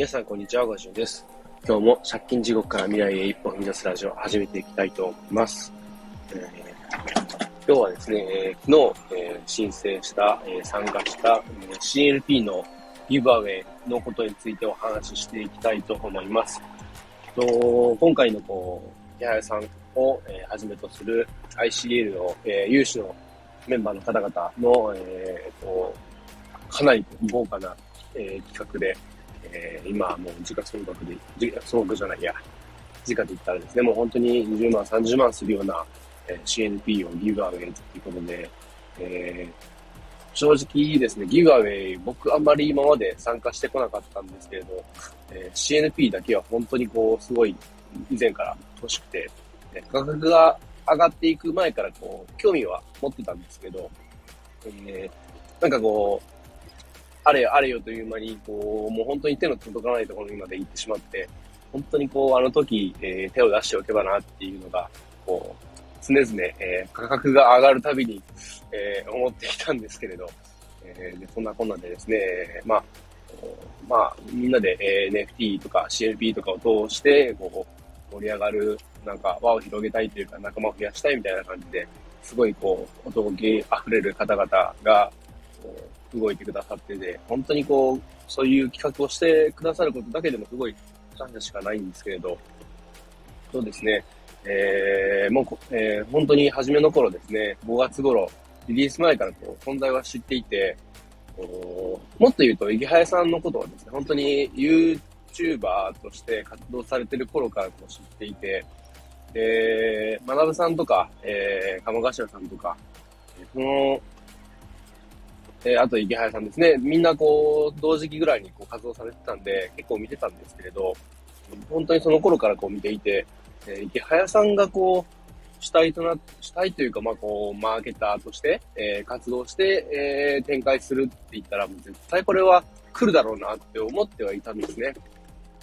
皆さん、こんにちは。ごじゅんです。今日も借金地獄から未来へ一歩踏み出すラジオを始めていきたいと思います。えー、今日はですね、えー、昨日、えー、申請した、え参加した、え CLP のギブアウェイのことについてお話ししていきたいと思います。と今回のこう、八重さんを、えはじめとする ICL の、え有志のメンバーの方々の、えーと、かなり豪華な、えー、企画で、えー、今もう時価総額で、時価総額じゃないや、時価で言ったらですね、もう本当に20万、30万するような、えー、CNP をギブアウェイということで、えー、正直ですね、ギブアウェイ、僕あんまり今まで参加してこなかったんですけれど、えー、CNP だけは本当にこう、すごい以前から欲しくて、え価格が上がっていく前からこう、興味は持ってたんですけど、えー、なんかこう、あれよあれよという間に、こう、もう本当に手の届かないところにまで行ってしまって、本当にこう、あの時、えー、手を出しておけばなっていうのが、こう、常々、えー、価格が上がるたびに、えー、思ってきたんですけれど、えー、でそんなこんなでですね、まあ、まあ、みんなで、え、NFT とか CLP とかを通して、こう、盛り上がる、なんか輪を広げたいというか仲間を増やしたいみたいな感じで、すごいこう、男気溢れる方々が、動いてくださってて、本当にこう、そういう企画をしてくださることだけでもすごい感謝しかないんですけれど、そうですね、えー、もう、えー、本当に初めの頃ですね、5月頃、リリース前からこう存在は知っていて、もっと言うと、池早さんのことはですね、本当に YouTuber として活動されてる頃からこう知っていて、で、学さんとか、えー、鴨頭さんとか、そのえー、あと池原さんですね。みんなこう、同時期ぐらいにこう活動されてたんで、結構見てたんですけれど、本当にその頃からこう見ていて、えー、池早さんがこう、主体とな、主体というか、まあこう、マーケターとして、えー、活動して、えー、展開するって言ったら、絶対これは来るだろうなって思ってはいたんですね。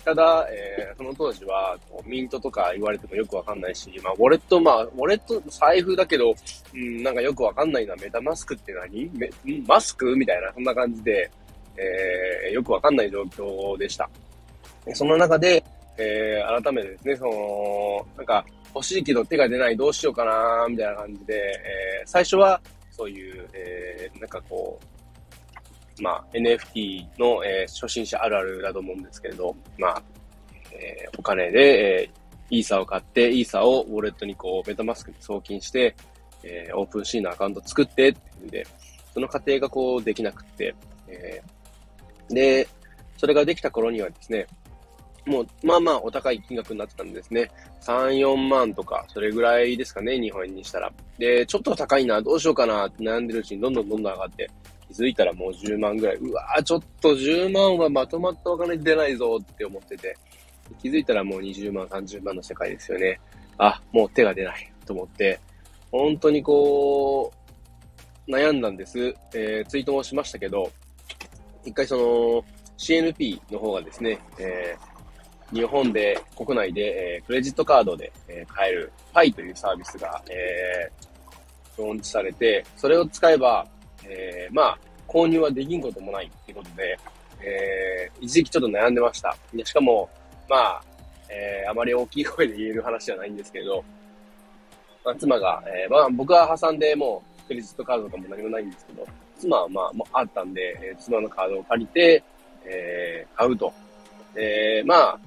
ただ、えー、その当時は、ミントとか言われてもよくわかんないし、まあ、ウォレット、まあ、ウォレット、財布だけど、うん、なんかよくわかんないな、メタマスクって何？メマスク？みたいな、そんな感じで、えー、よくわかんない状況でした。その中で、えー、改めてですね、その、なんか、欲しいけど手が出ない、どうしようかな、みたいな感じで、えー、最初は、そういう、えー、なんかこう、まあ、NFT の、えー、初心者あるあるだと思うんですけれど、まあ、えー、お金で、えー、イーサを買って、イーサをウォレットにこう、メタマスクに送金して、えー、オープンシーンのアカウント作ってっていうんで、その過程がこう、できなくって、えー、で、それができた頃にはですね、もう、まあまあお高い金額になってたんですね。3、4万とか、それぐらいですかね、日本円にしたら。で、ちょっと高いな、どうしようかなって悩んでるうちにどんどんどんどん上がって、気づいたらもう10万ぐらい。うわぁ、ちょっと10万はまとまったお金出ないぞって思ってて、気づいたらもう20万、30万の世界ですよね。あ、もう手が出ないと思って、本当にこう、悩んだんです。えー、ツイートもしましたけど、一回その、CNP の方がですね、えー、日本で、国内で、えー、クレジットカードで、えー、買える PI というサービスが、えー、ローンチされて、それを使えば、えー、まあ、購入はできんこともないっていうことで、えー、一時期ちょっと悩んでました。でしかも、まあ、えー、あまり大きい声で言える話じゃないんですけど、まあ、妻が、えー、まあ、僕は挟んでもう、クレジットカードとかも何もないんですけど、妻はまあ、もうあったんで、えー、妻のカードを借りて、えー、買うと。えー、まあ、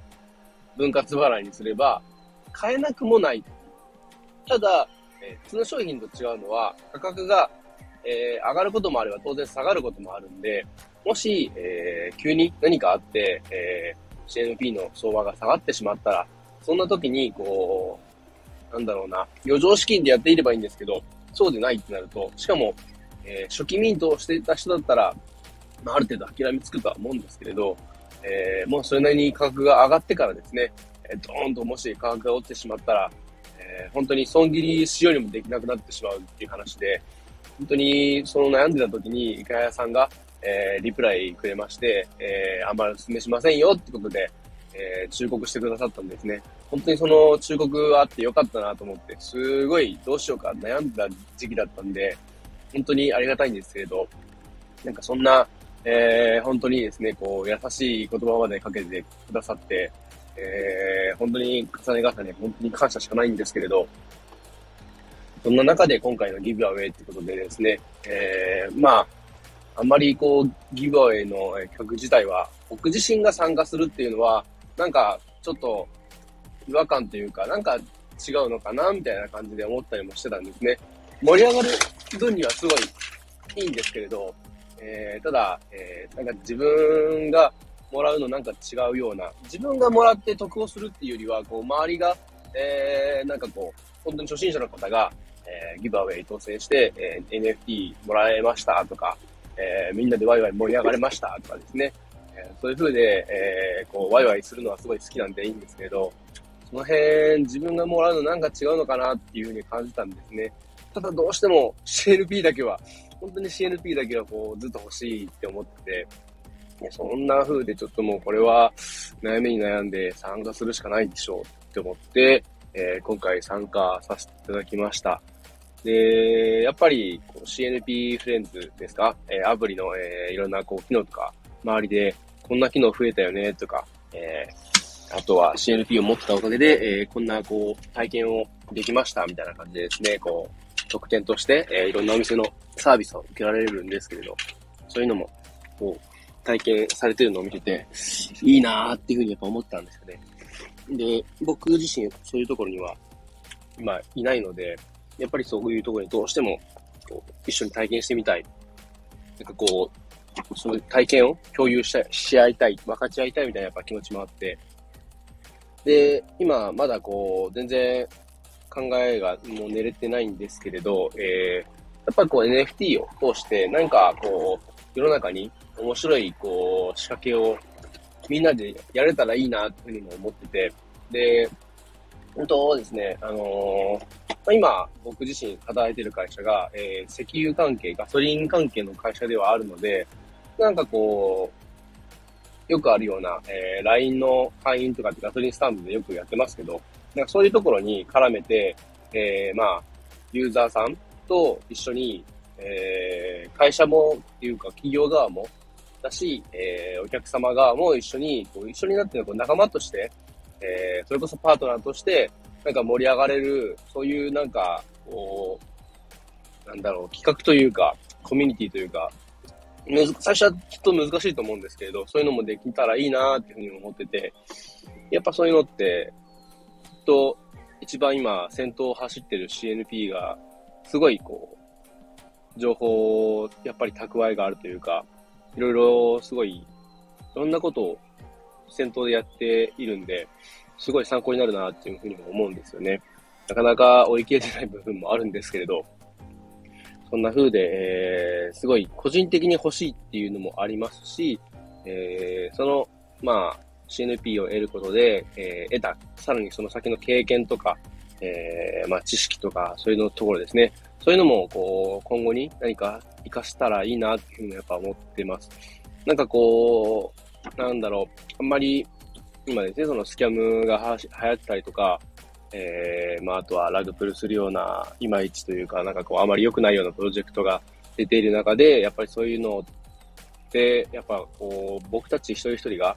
分割払いにすれば、買えなくもない。ただ、えー、普通の商品と違うのは、価格がえー、上がることもあれば当然下がることもあるんで、もし、えー、急に何かあって、えー、CNP の相場が下がってしまったら、そんな時に、こう、なんだろうな、余剰資金でやっていればいいんですけど、そうでないってなると、しかも、えー、初期ミントをしていた人だったら、まあ、ある程度諦めつくとは思うんですけれど、えー、もうそれなりに価格が上がってからですね、えー、ドーンともし価格が落ちてしまったら、えー、本当に損切りしようにもできなくなってしまうっていう話で、本当にその悩んでた時に、イカヤさんが、えー、リプライくれまして、えー、あんまりお勧めしませんよってことで、えー、忠告してくださったんですね。本当にその忠告があってよかったなと思って、すごいどうしようか悩んだ時期だったんで、本当にありがたいんですけれど、なんかそんな、えー、本当にですね、こう、優しい言葉までかけてくださって、えー、本当に重ね重ね、本当に感謝しかないんですけれど、そんな中で今回のギブアウェイってことでですね、えー、まあ、あんまりこう、ギブアウェイの企画自体は、僕自身が参加するっていうのは、なんか、ちょっと、違和感というか、なんか違うのかな、みたいな感じで思ったりもしてたんですね。盛り上がる分にはすごいいいんですけれど、えー、ただ、えー、なんか自分がもらうのなんか違うような、自分がもらって得をするっていうよりは、こう、周りが、えー、なんかこう、本当に初心者の方が、えー、ギブアウェイ当選して、えー、NFT もらえましたとか、えー、みんなでワイワイ盛り上がれましたとかですね、え、そういう風で、えー、こう、ワイワイするのはすごい好きなんでいいんですけど、その辺、自分がもらうのなんか違うのかなっていう風に感じたんですね。ただどうしても CNP だけは、本当に CNP だけはこうずっと欲しいって思ってて、そんな風でちょっともうこれは悩みに悩んで参加するしかないでしょうって思って、えー、今回参加させていただきました。で、やっぱり CNP フレンズですか、えー、アプリの、えー、いろんなこう機能とか、周りでこんな機能増えたよねとか、えー、あとは CNP を持ってたおかげで、えー、こんなこう体験をできましたみたいな感じでですね、こう特典として、えー、いろんなお店のサービスを受けられるんですけれど、そういうのも、こう、体験されてるのを見てて、いいなーっていうふうにやっぱ思ったんですよね。で、僕自身、そういうところには、今、いないので、やっぱりそういうところにどうしても、こう、一緒に体験してみたい。なんかこう、そういう体験を共有しし合いたい、分かち合いたいみたいなやっぱ気持ちもあって、で、今、まだこう、全然考えがもう寝れてないんですけれど、えー、やっぱりこう NFT を通して何かこう、世の中に面白いこう仕掛けをみんなでやれたらいいなっていうふうにも思ってて、で、本当ですね、あのー、まあ今僕自身働いてる会社が、えー、石油関係、ガソリン関係の会社ではあるので、なんかこう、よくあるような、えー、LINE の会員とかってガソリンスタンドでよくやってますけど、なんかそういうところに絡めて、えー、まあ、ユーザーさんと一緒に、えー、会社もっていうか企業側もだし、えー、お客様側も一緒に、こう一緒になってこう仲間として、えー、それこそパートナーとして、なんか盛り上がれる、そういうなんか、こう、なんだろう、企画というか、コミュニティというか、最初はきっと難しいと思うんですけれど、そういうのもできたらいいなっていうふうに思ってて、やっぱそういうのって、きっと一番今先頭を走ってる CNP が、すごいこう、情報、やっぱり蓄えがあるというか、いろいろすごい、いろんなことを先頭でやっているんで、すごい参考になるなっていうふうにも思うんですよね。なかなか追い切れてない部分もあるんですけれど、そんな風で、えー、すごい個人的に欲しいっていうのもありますし、えー、その、まあ、CNP を得ることで、えー、得た、さらにその先の経験とか、えー、まあ、知識とか、そういうのところですね。そういうのも、こう、今後に何か活かしたらいいなっていうふうにやっぱ思ってます。なんかこう、なんだろう、あんまり、今ですね、そのスキャムがは流行ったりとか、えー、まあ、あとはラグプルするような、いまいちというか、なんかこう、あまり良くないようなプロジェクトが出ている中で、やっぱりそういうのって、やっぱこう、僕たち一人一人が、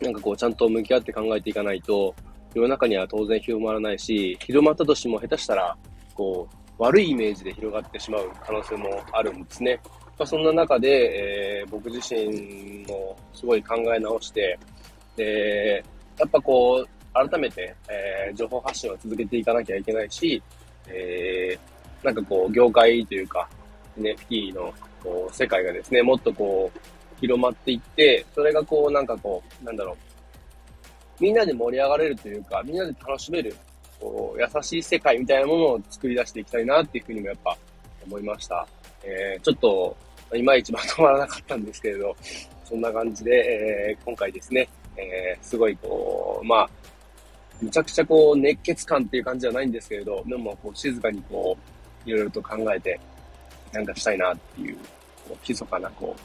なんかこう、ちゃんと向き合って考えていかないと、世の中には当然広まらないし、広まったとしても下手したら、こう、悪いイメージで広がってしまう可能性もあるんですね。まあ、そんな中で、えー、僕自身もすごい考え直して、で、やっぱこう、改めて、えー、情報発信を続けていかなきゃいけないし、えー、なんかこう、業界というか、NFT のこう世界がですね、もっとこう、広まっていって、それがこう、なんかこう、なんだろう、みんなで盛り上がれるというか、みんなで楽しめる、こう、優しい世界みたいなものを作り出していきたいなっていうふうにもやっぱ思いました。えー、ちょっと、いまいちまとまらなかったんですけれど、そんな感じで、えー、今回ですね、えー、すごいこう、まあ、むちゃくちゃこう、熱血感っていう感じじゃないんですけれど、でもこう、静かにこう、いろいろと考えて、なんかしたいなっていう、こう、密かなこ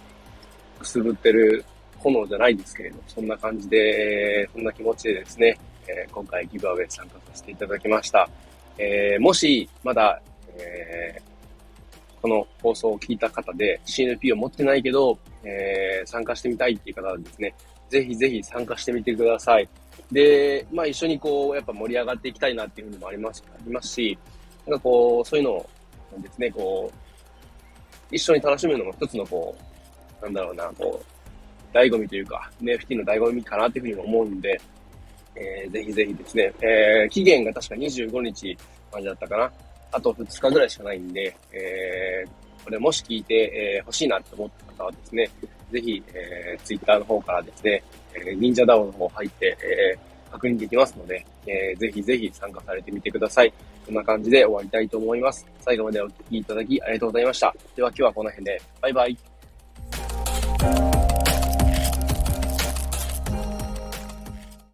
う、くすぶってる炎じゃないですけれど、そんな感じで、そんな気持ちでですね、えー、今回ギブアウェイ参加させていただきました。えー、もし、まだ、えー、この放送を聞いた方で CNP を持ってないけど、えー、参加してみたいっていう方はですね、ぜひぜひ参加してみてください。で、まあ一緒にこう、やっぱ盛り上がっていきたいなっていうふうにもあります、ありますし、なんかこう、そういうのをですね、こう、一緒に楽しむのも一つのこう、なんだろうな、こう、醍醐味というか、NFT の醍醐味かなっていうふうにも思うんで、えー、ぜひぜひですね、えー、期限が確か25日までだったかな。あと2日ぐらいしかないんで、えー、これもし聞いて、えー、欲しいなと思った方はですね、ぜひ、えー、Twitter の方からですね、えー、忍者ダウの方入って、えー、確認できますので、えー、ぜひぜひ参加されてみてください。こんな感じで終わりたいと思います。最後までお聴きいただきありがとうございました。では今日はこの辺で、バイバイ。